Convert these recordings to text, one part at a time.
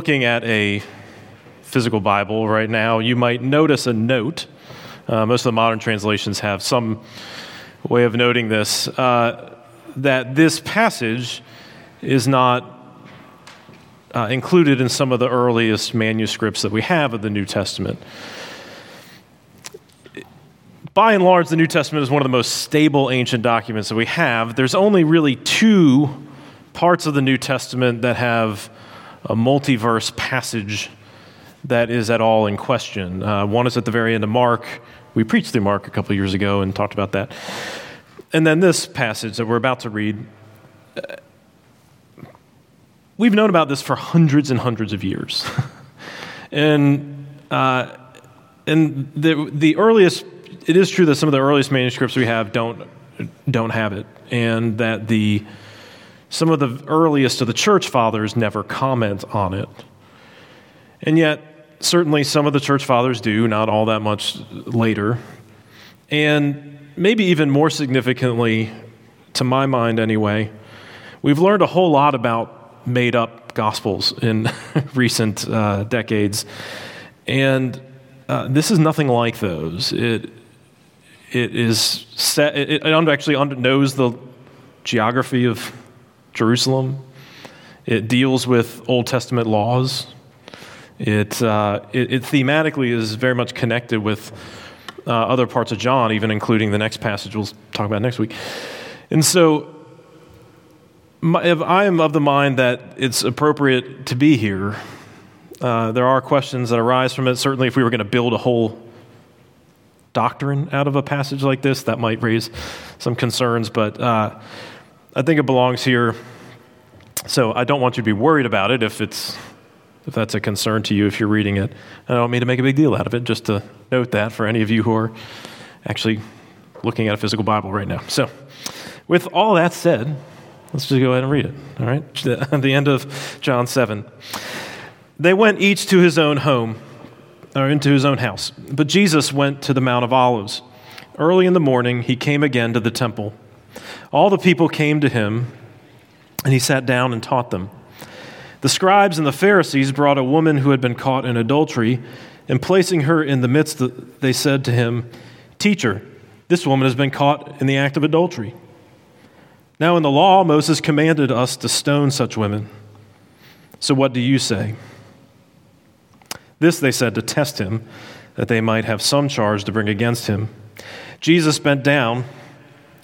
looking at a physical Bible right now, you might notice a note. Uh, most of the modern translations have some way of noting this uh, that this passage is not uh, included in some of the earliest manuscripts that we have of the New Testament. By and large, the New Testament is one of the most stable ancient documents that we have. There's only really two parts of the New Testament that have a multiverse passage that is at all in question. Uh, one is at the very end of Mark. We preached through Mark a couple years ago and talked about that. And then this passage that we're about to read. Uh, we've known about this for hundreds and hundreds of years. and uh, and the, the earliest, it is true that some of the earliest manuscripts we have don't, don't have it. And that the, some of the earliest of the church fathers never comment on it. And yet, certainly some of the church fathers do, not all that much later. And maybe even more significantly, to my mind anyway, we've learned a whole lot about made up gospels in recent uh, decades. And uh, this is nothing like those. It, it is set, it, it actually knows the geography of Jerusalem. It deals with Old Testament laws. It, uh, it, it, thematically is very much connected with uh, other parts of John, even including the next passage we'll talk about next week. And so, my, if I am of the mind that it's appropriate to be here, uh, there are questions that arise from it. Certainly, if we were going to build a whole doctrine out of a passage like this, that might raise some concerns. But uh, I think it belongs here. So I don't want you to be worried about it if it's if that's a concern to you if you're reading it. I don't mean to make a big deal out of it, just to note that for any of you who are actually looking at a physical Bible right now. So, with all that said, let's just go ahead and read it. All right, at the end of John 7. They went each to his own home, or into his own house. But Jesus went to the Mount of Olives. Early in the morning, he came again to the temple. All the people came to him, and he sat down and taught them. The scribes and the Pharisees brought a woman who had been caught in adultery, and placing her in the midst, they said to him, Teacher, this woman has been caught in the act of adultery. Now, in the law, Moses commanded us to stone such women. So, what do you say? This they said to test him, that they might have some charge to bring against him. Jesus bent down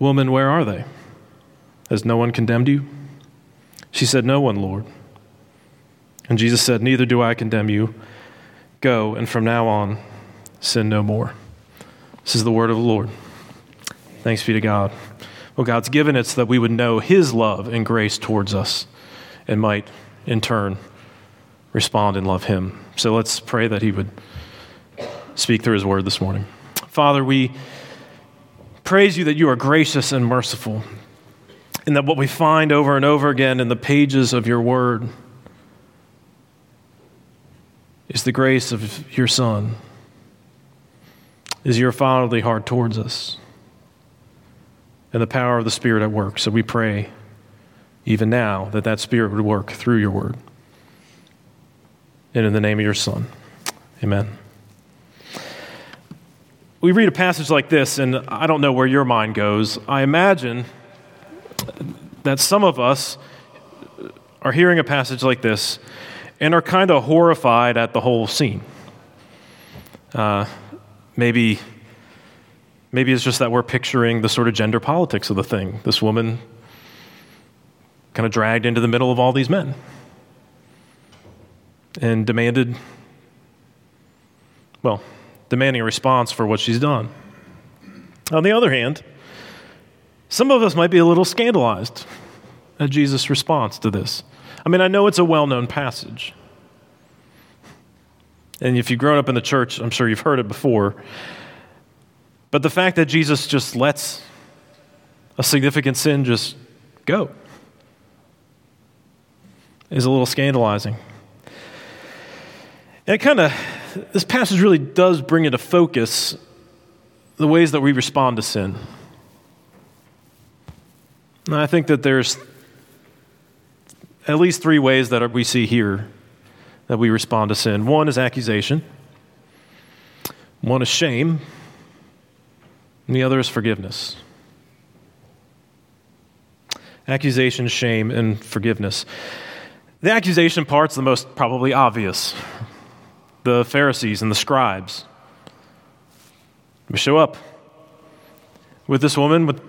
Woman, where are they? Has no one condemned you? She said, No one, Lord. And Jesus said, Neither do I condemn you. Go, and from now on, sin no more. This is the word of the Lord. Thanks be to God. Well, God's given it so that we would know His love and grace towards us and might, in turn, respond and love Him. So let's pray that He would speak through His word this morning. Father, we praise you that you are gracious and merciful, and that what we find over and over again in the pages of your word is the grace of your Son, is your fatherly heart towards us, and the power of the Spirit at work. So we pray, even now, that that Spirit would work through your word. And in the name of your Son, amen. We read a passage like this, and I don't know where your mind goes. I imagine that some of us are hearing a passage like this and are kind of horrified at the whole scene. Uh, maybe, maybe it's just that we're picturing the sort of gender politics of the thing. This woman kind of dragged into the middle of all these men and demanded, well, demanding a response for what she's done. On the other hand, some of us might be a little scandalized at Jesus' response to this. I mean, I know it's a well known passage. And if you've grown up in the church, I'm sure you've heard it before. But the fact that Jesus just lets a significant sin just go is a little scandalizing. And it kind of, this passage really does bring into focus the ways that we respond to sin. And I think that there's at least three ways that we see here that we respond to sin. One is accusation, one is shame, and the other is forgiveness. Accusation, shame, and forgiveness. The accusation part's the most probably obvious. The Pharisees and the scribes. We show up with this woman with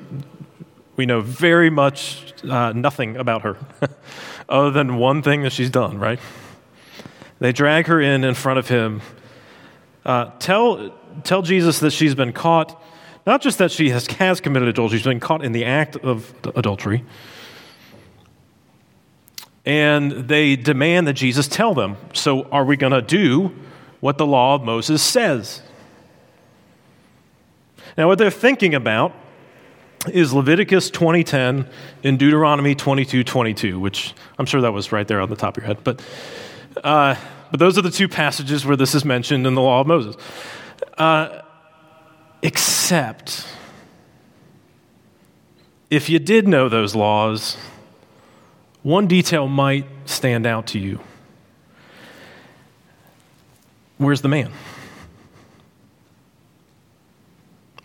we know very much uh, nothing about her other than one thing that she's done, right? They drag her in in front of him. Uh, tell, tell Jesus that she's been caught, not just that she has, has committed adultery, she's been caught in the act of adultery. And they demand that Jesus tell them. So, are we going to do what the law of Moses says? Now, what they're thinking about is Leviticus 20:10 and Deuteronomy 22:22, which I'm sure that was right there on the top of your head. But, uh, but those are the two passages where this is mentioned in the law of Moses. Uh, except if you did know those laws, one detail might stand out to you. Where's the man?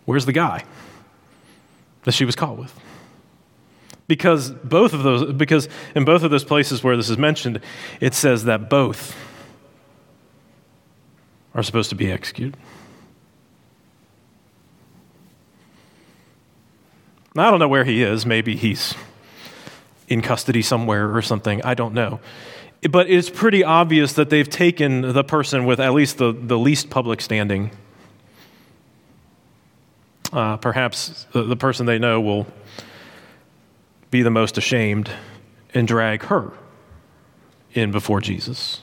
Where's the guy that she was caught with? Because both of those, because in both of those places where this is mentioned, it says that both are supposed to be executed. I don't know where he is. Maybe he's in custody somewhere or something. I don't know. But it's pretty obvious that they've taken the person with at least the, the least public standing uh, perhaps the, the person they know will be the most ashamed and drag her in before Jesus.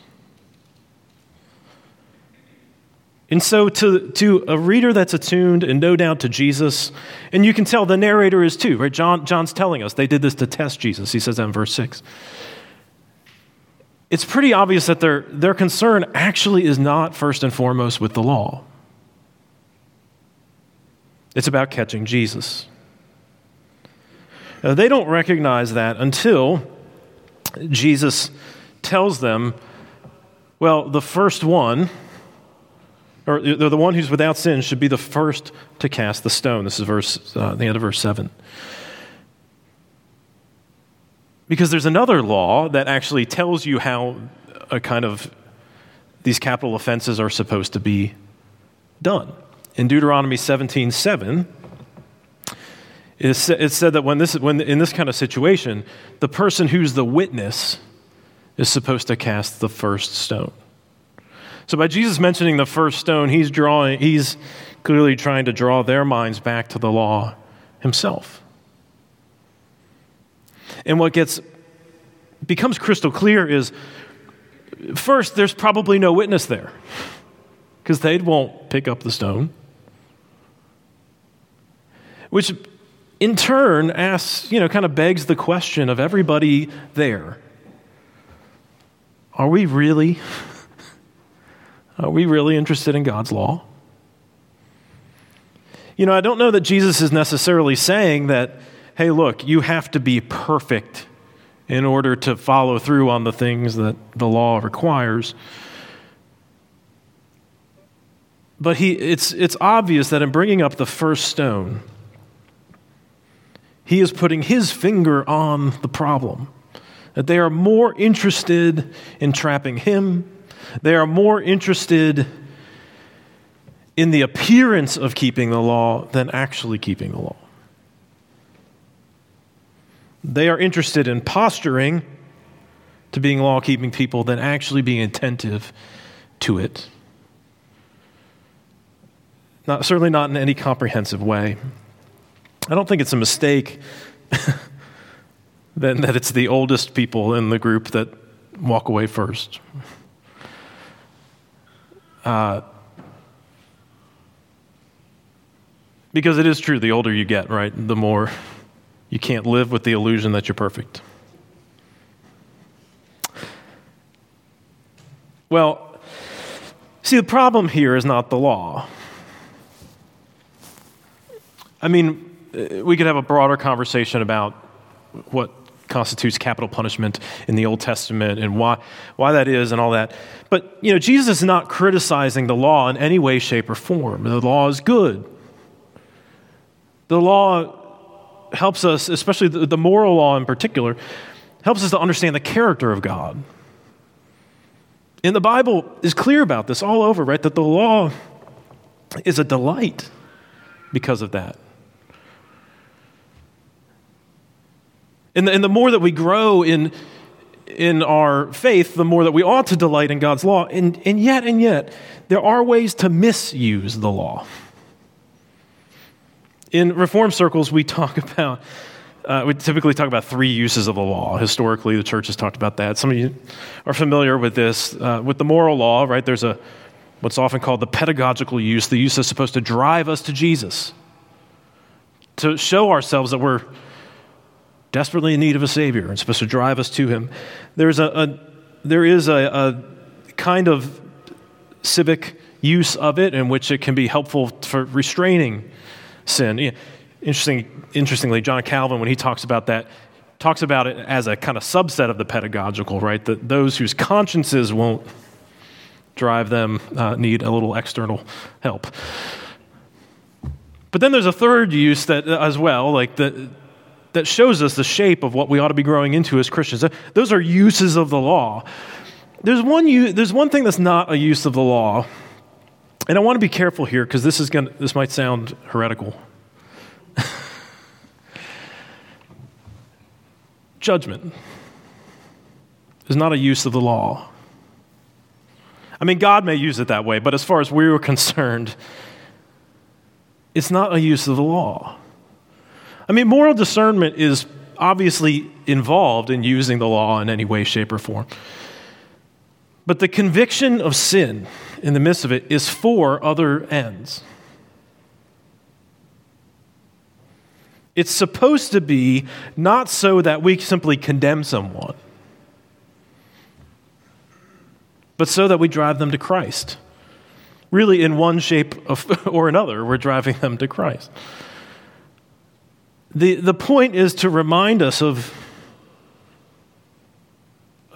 And so, to, to a reader that's attuned and no doubt to Jesus, and you can tell the narrator is too, right? John, John's telling us they did this to test Jesus. He says that in verse 6. It's pretty obvious that their, their concern actually is not first and foremost with the law. It's about catching Jesus. Now, they don't recognize that until Jesus tells them, well, the first one, or the one who's without sin, should be the first to cast the stone. This is verse, uh, the end of verse 7. Because there's another law that actually tells you how a kind of these capital offenses are supposed to be done in Deuteronomy 17 7, it's said that when, this, when in this kind of situation, the person who's the witness is supposed to cast the first stone. So by Jesus mentioning the first stone, he's drawing, he's clearly trying to draw their minds back to the law himself. And what gets becomes crystal clear is first, there's probably no witness there because they won't pick up the stone which in turn asks, you know, kind of begs the question of everybody there Are we really? Are we really interested in God's law? You know, I don't know that Jesus is necessarily saying that, hey, look, you have to be perfect in order to follow through on the things that the law requires. But he, it's, it's obvious that in bringing up the first stone, he is putting his finger on the problem. That they are more interested in trapping him, they are more interested in the appearance of keeping the law than actually keeping the law. They are interested in posturing to being law keeping people than actually being attentive to it. Not, certainly not in any comprehensive way. I don't think it's a mistake then that it's the oldest people in the group that walk away first. Uh, because it is true, the older you get, right, the more you can't live with the illusion that you're perfect. Well, see, the problem here is not the law. I mean, uh, we could have a broader conversation about what constitutes capital punishment in the Old Testament and why, why that is and all that. But, you know, Jesus is not criticizing the law in any way, shape, or form. The law is good. The law helps us, especially the, the moral law in particular, helps us to understand the character of God. And the Bible is clear about this all over, right? That the law is a delight because of that. And the, and the more that we grow in, in our faith, the more that we ought to delight in God's law. And, and yet, and yet, there are ways to misuse the law. In reform circles, we talk about, uh, we typically talk about three uses of the law. Historically, the church has talked about that. Some of you are familiar with this. Uh, with the moral law, right, there's a what's often called the pedagogical use. The use is supposed to drive us to Jesus, to show ourselves that we're desperately in need of a Savior and supposed to drive us to Him. There's a, a there is a, a kind of civic use of it in which it can be helpful for restraining sin. Interesting, interestingly, John Calvin, when he talks about that, talks about it as a kind of subset of the pedagogical, right? That those whose consciences won't drive them uh, need a little external help. But then there's a third use that uh, as well, like the that shows us the shape of what we ought to be growing into as Christians. Those are uses of the law. There's one, there's one thing that's not a use of the law, and I want to be careful here because this, is gonna, this might sound heretical. Judgment is not a use of the law. I mean, God may use it that way, but as far as we were concerned, it's not a use of the law. I mean, moral discernment is obviously involved in using the law in any way, shape, or form. But the conviction of sin in the midst of it is for other ends. It's supposed to be not so that we simply condemn someone, but so that we drive them to Christ. Really, in one shape or another, we're driving them to Christ. The, the point is to remind us of,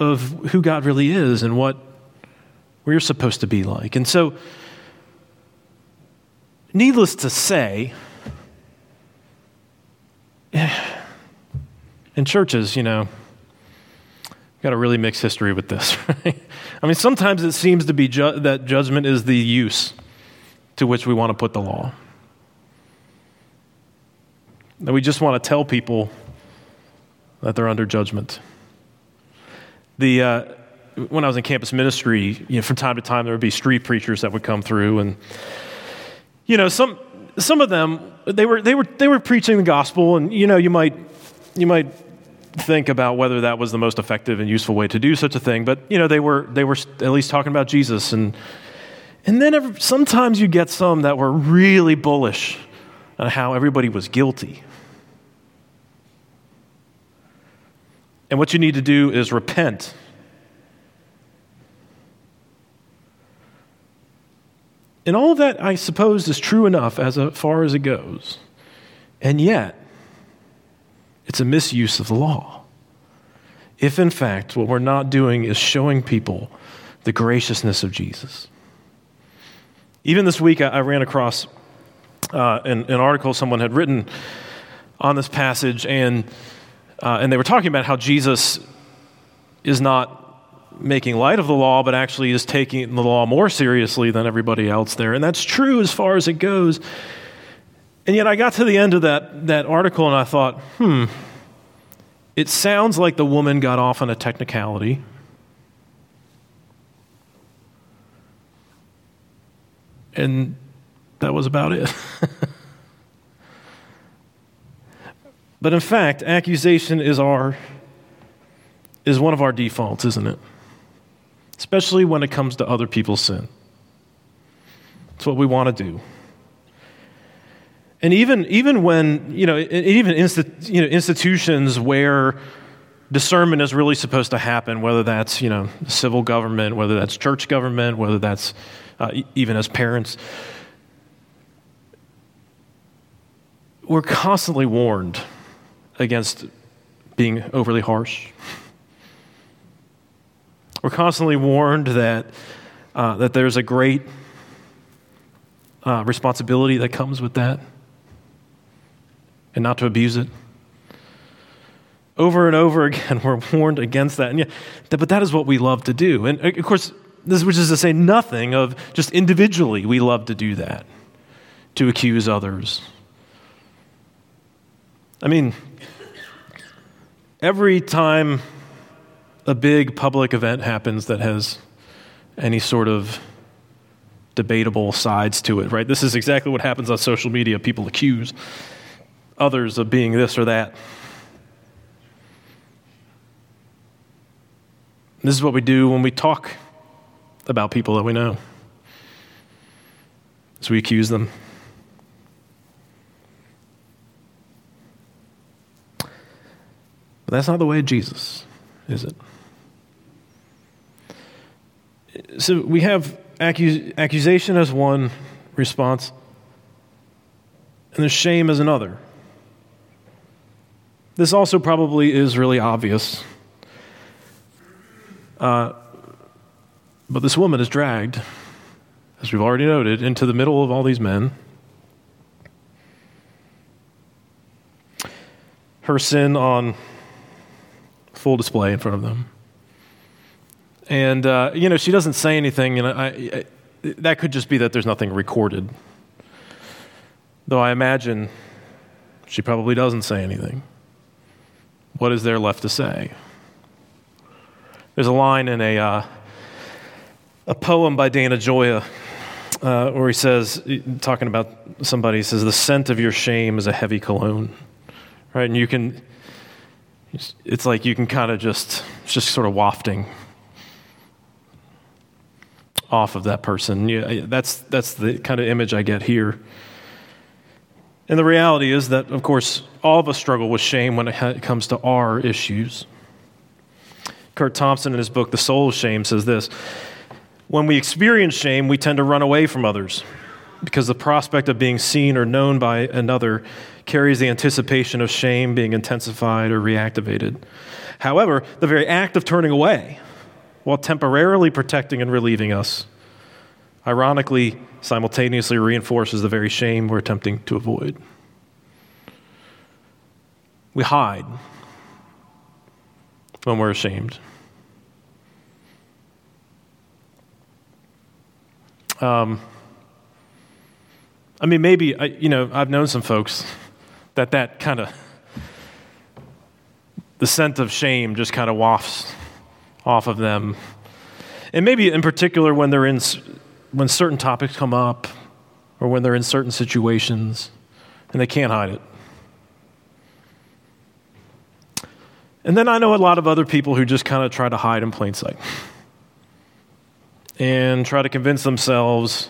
of who God really is and what we're supposed to be like. And so, needless to say, in churches, you know, got a really mixed history with this. Right? I mean, sometimes it seems to be ju- that judgment is the use to which we want to put the law. That we just want to tell people that they're under judgment. The, uh, when I was in campus ministry, you know, from time to time there would be street preachers that would come through, and you know, some some of them they were they were they were preaching the gospel, and you know, you might you might think about whether that was the most effective and useful way to do such a thing, but you know, they were they were at least talking about Jesus, and and then every, sometimes you get some that were really bullish on how everybody was guilty. And what you need to do is repent. And all that, I suppose, is true enough as far as it goes. And yet, it's a misuse of the law. If, in fact, what we're not doing is showing people the graciousness of Jesus. Even this week, I, I ran across uh, an, an article someone had written on this passage, and uh, and they were talking about how Jesus is not making light of the law, but actually is taking the law more seriously than everybody else there. And that's true as far as it goes. And yet I got to the end of that, that article and I thought, hmm, it sounds like the woman got off on a technicality. And that was about it. But in fact, accusation is our is one of our defaults, isn't it? Especially when it comes to other people's sin. It's what we want to do. And even, even when, you know, even insti- you know, institutions where discernment is really supposed to happen, whether that's, you know, civil government, whether that's church government, whether that's uh, even as parents, we're constantly warned against being overly harsh. We're constantly warned that, uh, that there's a great uh, responsibility that comes with that and not to abuse it. Over and over again, we're warned against that. And yeah, but that is what we love to do. And of course, this which is to say nothing of just individually we love to do that, to accuse others. I mean, every time a big public event happens that has any sort of debatable sides to it, right? This is exactly what happens on social media. People accuse others of being this or that. This is what we do when we talk about people that we know. So we accuse them. That's not the way of Jesus, is it? So we have accus- accusation as one response, and there's shame as another. This also probably is really obvious. Uh, but this woman is dragged, as we've already noted, into the middle of all these men. Her sin on full display in front of them. And, uh, you know, she doesn't say anything, and I, I, that could just be that there's nothing recorded. Though I imagine she probably doesn't say anything what is there left to say? There's a line in a, uh, a poem by Dana Gioia uh, where he says, talking about somebody, he says, The scent of your shame is a heavy cologne. Right? And you can, it's like you can kind of just, just sort of wafting off of that person. Yeah, that's, that's the kind of image I get here. And the reality is that, of course, all of us struggle with shame when it comes to our issues. Curt Thompson, in his book, The Soul of Shame, says this When we experience shame, we tend to run away from others because the prospect of being seen or known by another carries the anticipation of shame being intensified or reactivated. However, the very act of turning away, while temporarily protecting and relieving us, ironically simultaneously reinforces the very shame we're attempting to avoid. We hide when we're ashamed. Um, I mean, maybe, I, you know, I've known some folks that that kind of, the scent of shame just kind of wafts off of them. And maybe in particular when they're in when certain topics come up or when they're in certain situations and they can't hide it. And then I know a lot of other people who just kind of try to hide in plain sight and try to convince themselves,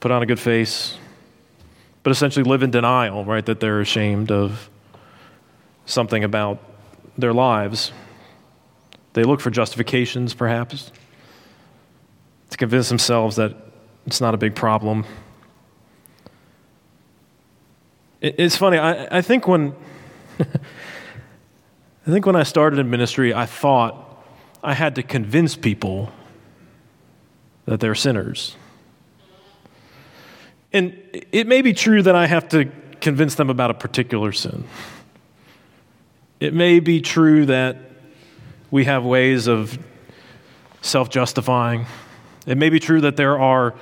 put on a good face, but essentially live in denial, right, that they're ashamed of something about their lives. They look for justifications, perhaps to convince themselves that it's not a big problem. It's funny, I, I think when I think when I started in ministry, I thought I had to convince people that they're sinners. And it may be true that I have to convince them about a particular sin. It may be true that we have ways of self justifying it may be true that there are,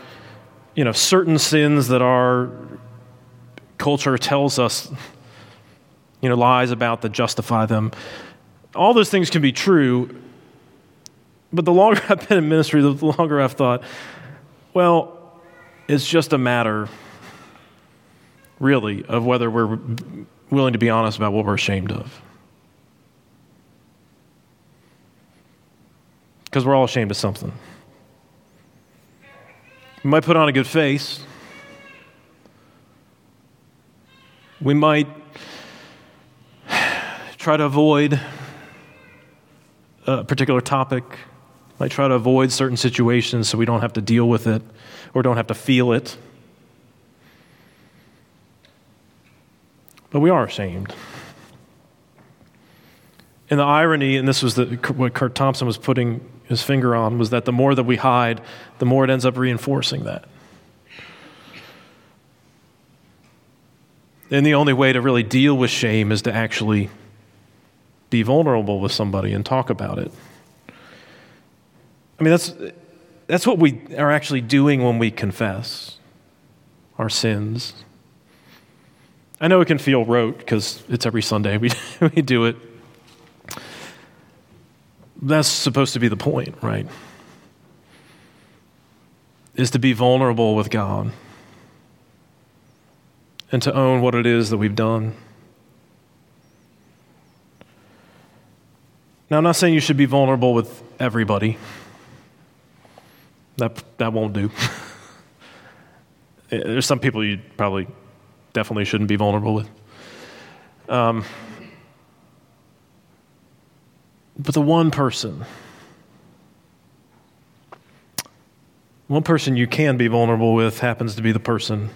you know, certain sins that our culture tells us, you know, lies about that justify them. All those things can be true, but the longer I've been in ministry, the longer I've thought, well, it's just a matter, really, of whether we're willing to be honest about what we're ashamed of. Because we're all ashamed of something. We might put on a good face. We might try to avoid a particular topic, might try to avoid certain situations so we don't have to deal with it or don't have to feel it. But we are ashamed. And the irony, and this was the, what Curt Thompson was putting his finger on, was that the more that we hide, the more it ends up reinforcing that. And the only way to really deal with shame is to actually be vulnerable with somebody and talk about it. I mean, that's, that's what we are actually doing when we confess our sins. I know it can feel rote because it's every Sunday we, we do it. That's supposed to be the point, right? Is to be vulnerable with God and to own what it is that we've done. Now, I'm not saying you should be vulnerable with everybody. That, that won't do. There's some people you probably definitely shouldn't be vulnerable with. Um, but the one person, one person you can be vulnerable with happens to be the person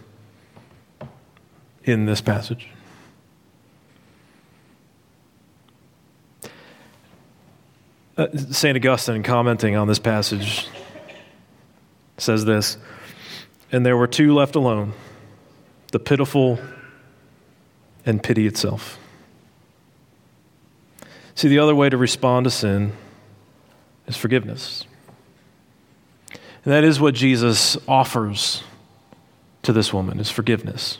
in this passage. Uh, St. Augustine, commenting on this passage, says this And there were two left alone the pitiful and pity itself. See, the other way to respond to sin is forgiveness. And that is what Jesus offers to this woman is forgiveness.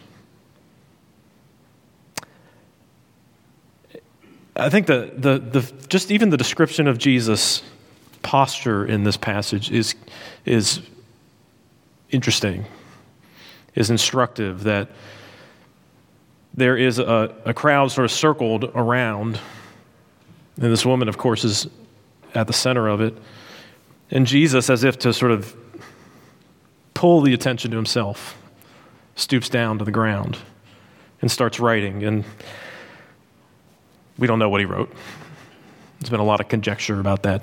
I think the, the, the, just even the description of Jesus' posture in this passage is, is interesting, is instructive that there is a, a crowd sort of circled around, and this woman, of course, is at the center of it. And Jesus, as if to sort of pull the attention to himself, stoops down to the ground and starts writing. And we don't know what he wrote. There's been a lot of conjecture about that,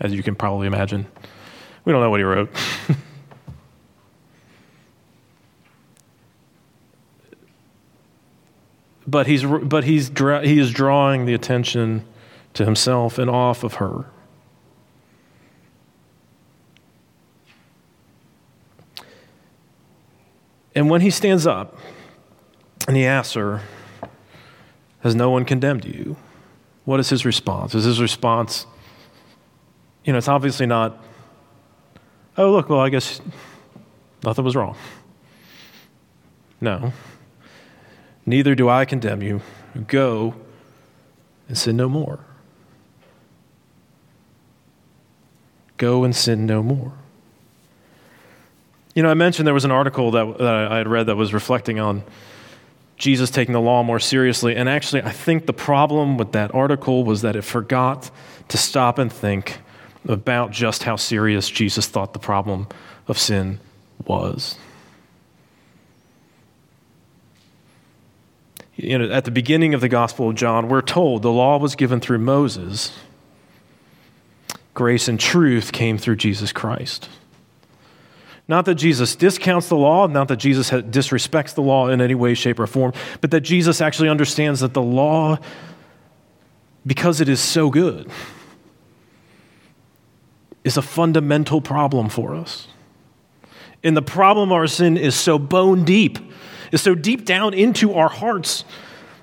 as you can probably imagine. We don't know what he wrote. but he's, but he's, he is drawing the attention to himself and off of her. And when he stands up and he asks her, has no one condemned you? What is his response? Is his response, you know, it's obviously not, oh, look, well, I guess nothing was wrong. No. Neither do I condemn you. Go and sin no more. Go and sin no more. You know, I mentioned there was an article that, that I had read that was reflecting on Jesus taking the law more seriously. And actually, I think the problem with that article was that it forgot to stop and think about just how serious Jesus thought the problem of sin was. You know, at the beginning of the Gospel of John, we're told the law was given through Moses. Grace and truth came through Jesus Christ. Not that Jesus discounts the law, not that Jesus disrespects the law in any way, shape, or form, but that Jesus actually understands that the law, because it is so good, is a fundamental problem for us. And the problem our sin is so bone deep, is so deep down into our hearts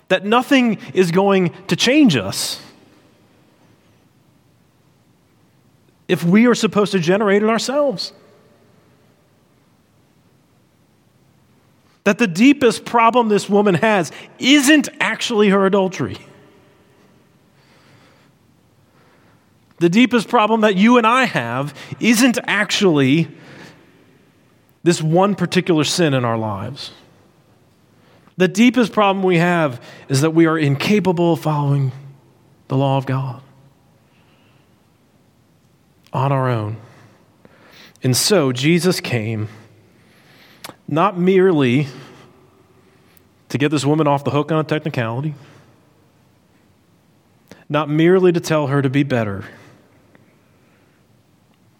that nothing is going to change us. If we are supposed to generate it ourselves. that the deepest problem this woman has isn't actually her adultery. The deepest problem that you and I have isn't actually this one particular sin in our lives. The deepest problem we have is that we are incapable of following the law of God on our own. And so Jesus came not merely to get this woman off the hook on a technicality, not merely to tell her to be better,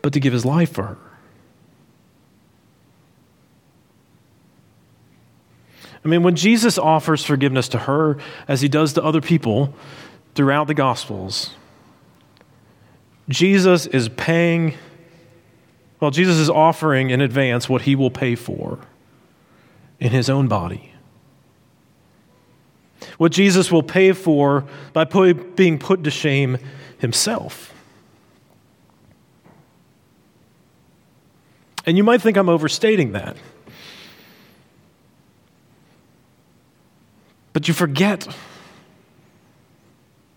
but to give his life for her. I mean, when Jesus offers forgiveness to her, as he does to other people throughout the Gospels, Jesus is paying, well, Jesus is offering in advance what he will pay for in his own body. What Jesus will pay for by put, being put to shame himself. And you might think I'm overstating that. But you forget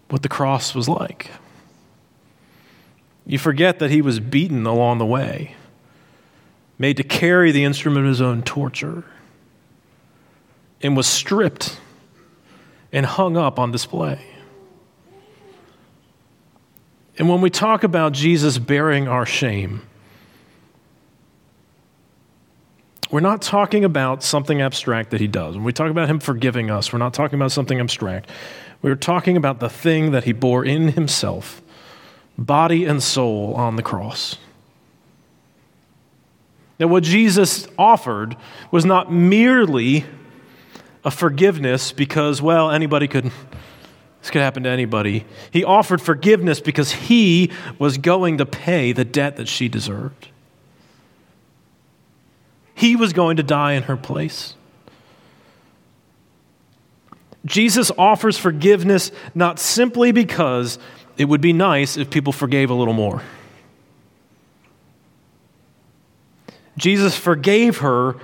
what the cross was like. You forget that he was beaten along the way, made to carry the instrument of his own torture, and was stripped and hung up on display. And when we talk about Jesus bearing our shame, we're not talking about something abstract that he does. When we talk about him forgiving us, we're not talking about something abstract. We're talking about the thing that he bore in himself, body and soul, on the cross. Now, what Jesus offered was not merely a forgiveness because, well, anybody could, this could happen to anybody. He offered forgiveness because he was going to pay the debt that she deserved. He was going to die in her place. Jesus offers forgiveness not simply because it would be nice if people forgave a little more. Jesus forgave her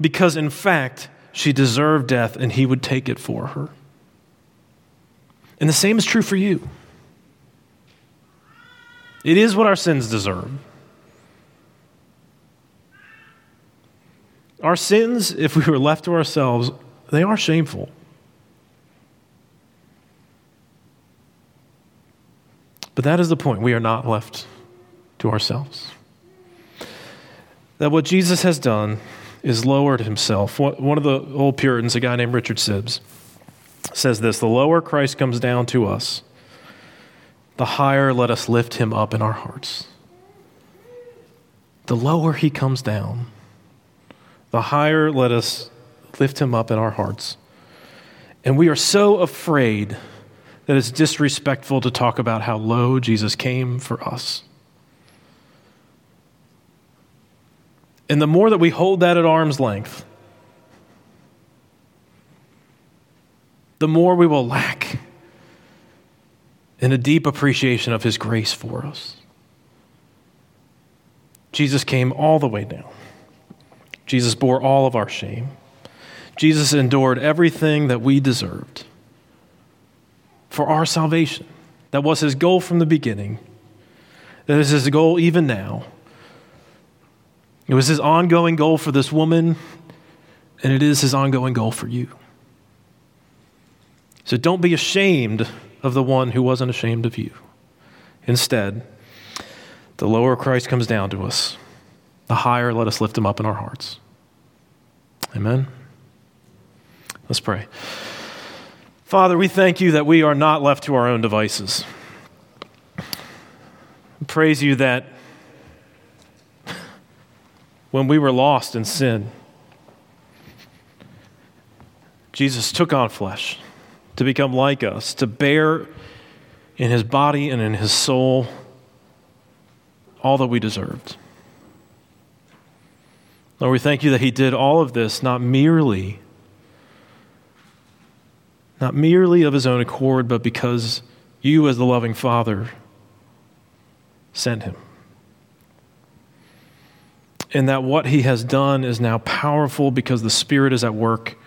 because, in fact, she deserved death and he would take it for her. And the same is true for you. It is what our sins deserve. Our sins, if we were left to ourselves, they are shameful. But that is the point. We are not left to ourselves. That what Jesus has done is lowered himself. One of the old Puritans, a guy named Richard Sibbes, says this The lower Christ comes down to us, the higher let us lift him up in our hearts. The lower he comes down, the higher let us lift him up in our hearts. And we are so afraid that it's disrespectful to talk about how low Jesus came for us. And the more that we hold that at arm's length, the more we will lack in a deep appreciation of his grace for us. Jesus came all the way down. Jesus bore all of our shame. Jesus endured everything that we deserved for our salvation. That was his goal from the beginning. That is his goal even now. It was his ongoing goal for this woman, and it is his ongoing goal for you. So don't be ashamed of the one who wasn't ashamed of you. Instead, the lower Christ comes down to us the higher let us lift him up in our hearts. Amen. Let's pray. Father, we thank you that we are not left to our own devices. We praise you that when we were lost in sin, Jesus took on flesh to become like us, to bear in his body and in his soul all that we deserved. Lord, we thank you that he did all of this not merely not merely of his own accord, but because you as the loving Father sent him. And that what he has done is now powerful because the Spirit is at work.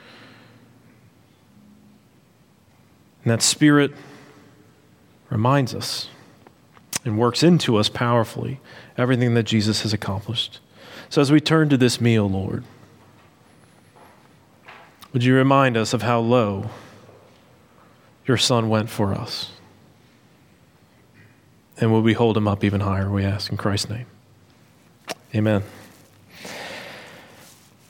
And that Spirit reminds us and works into us powerfully everything that Jesus has accomplished. So as we turn to this meal, Lord, would you remind us of how low your Son went for us? And will we hold him up even higher, we ask in Christ's name? Amen.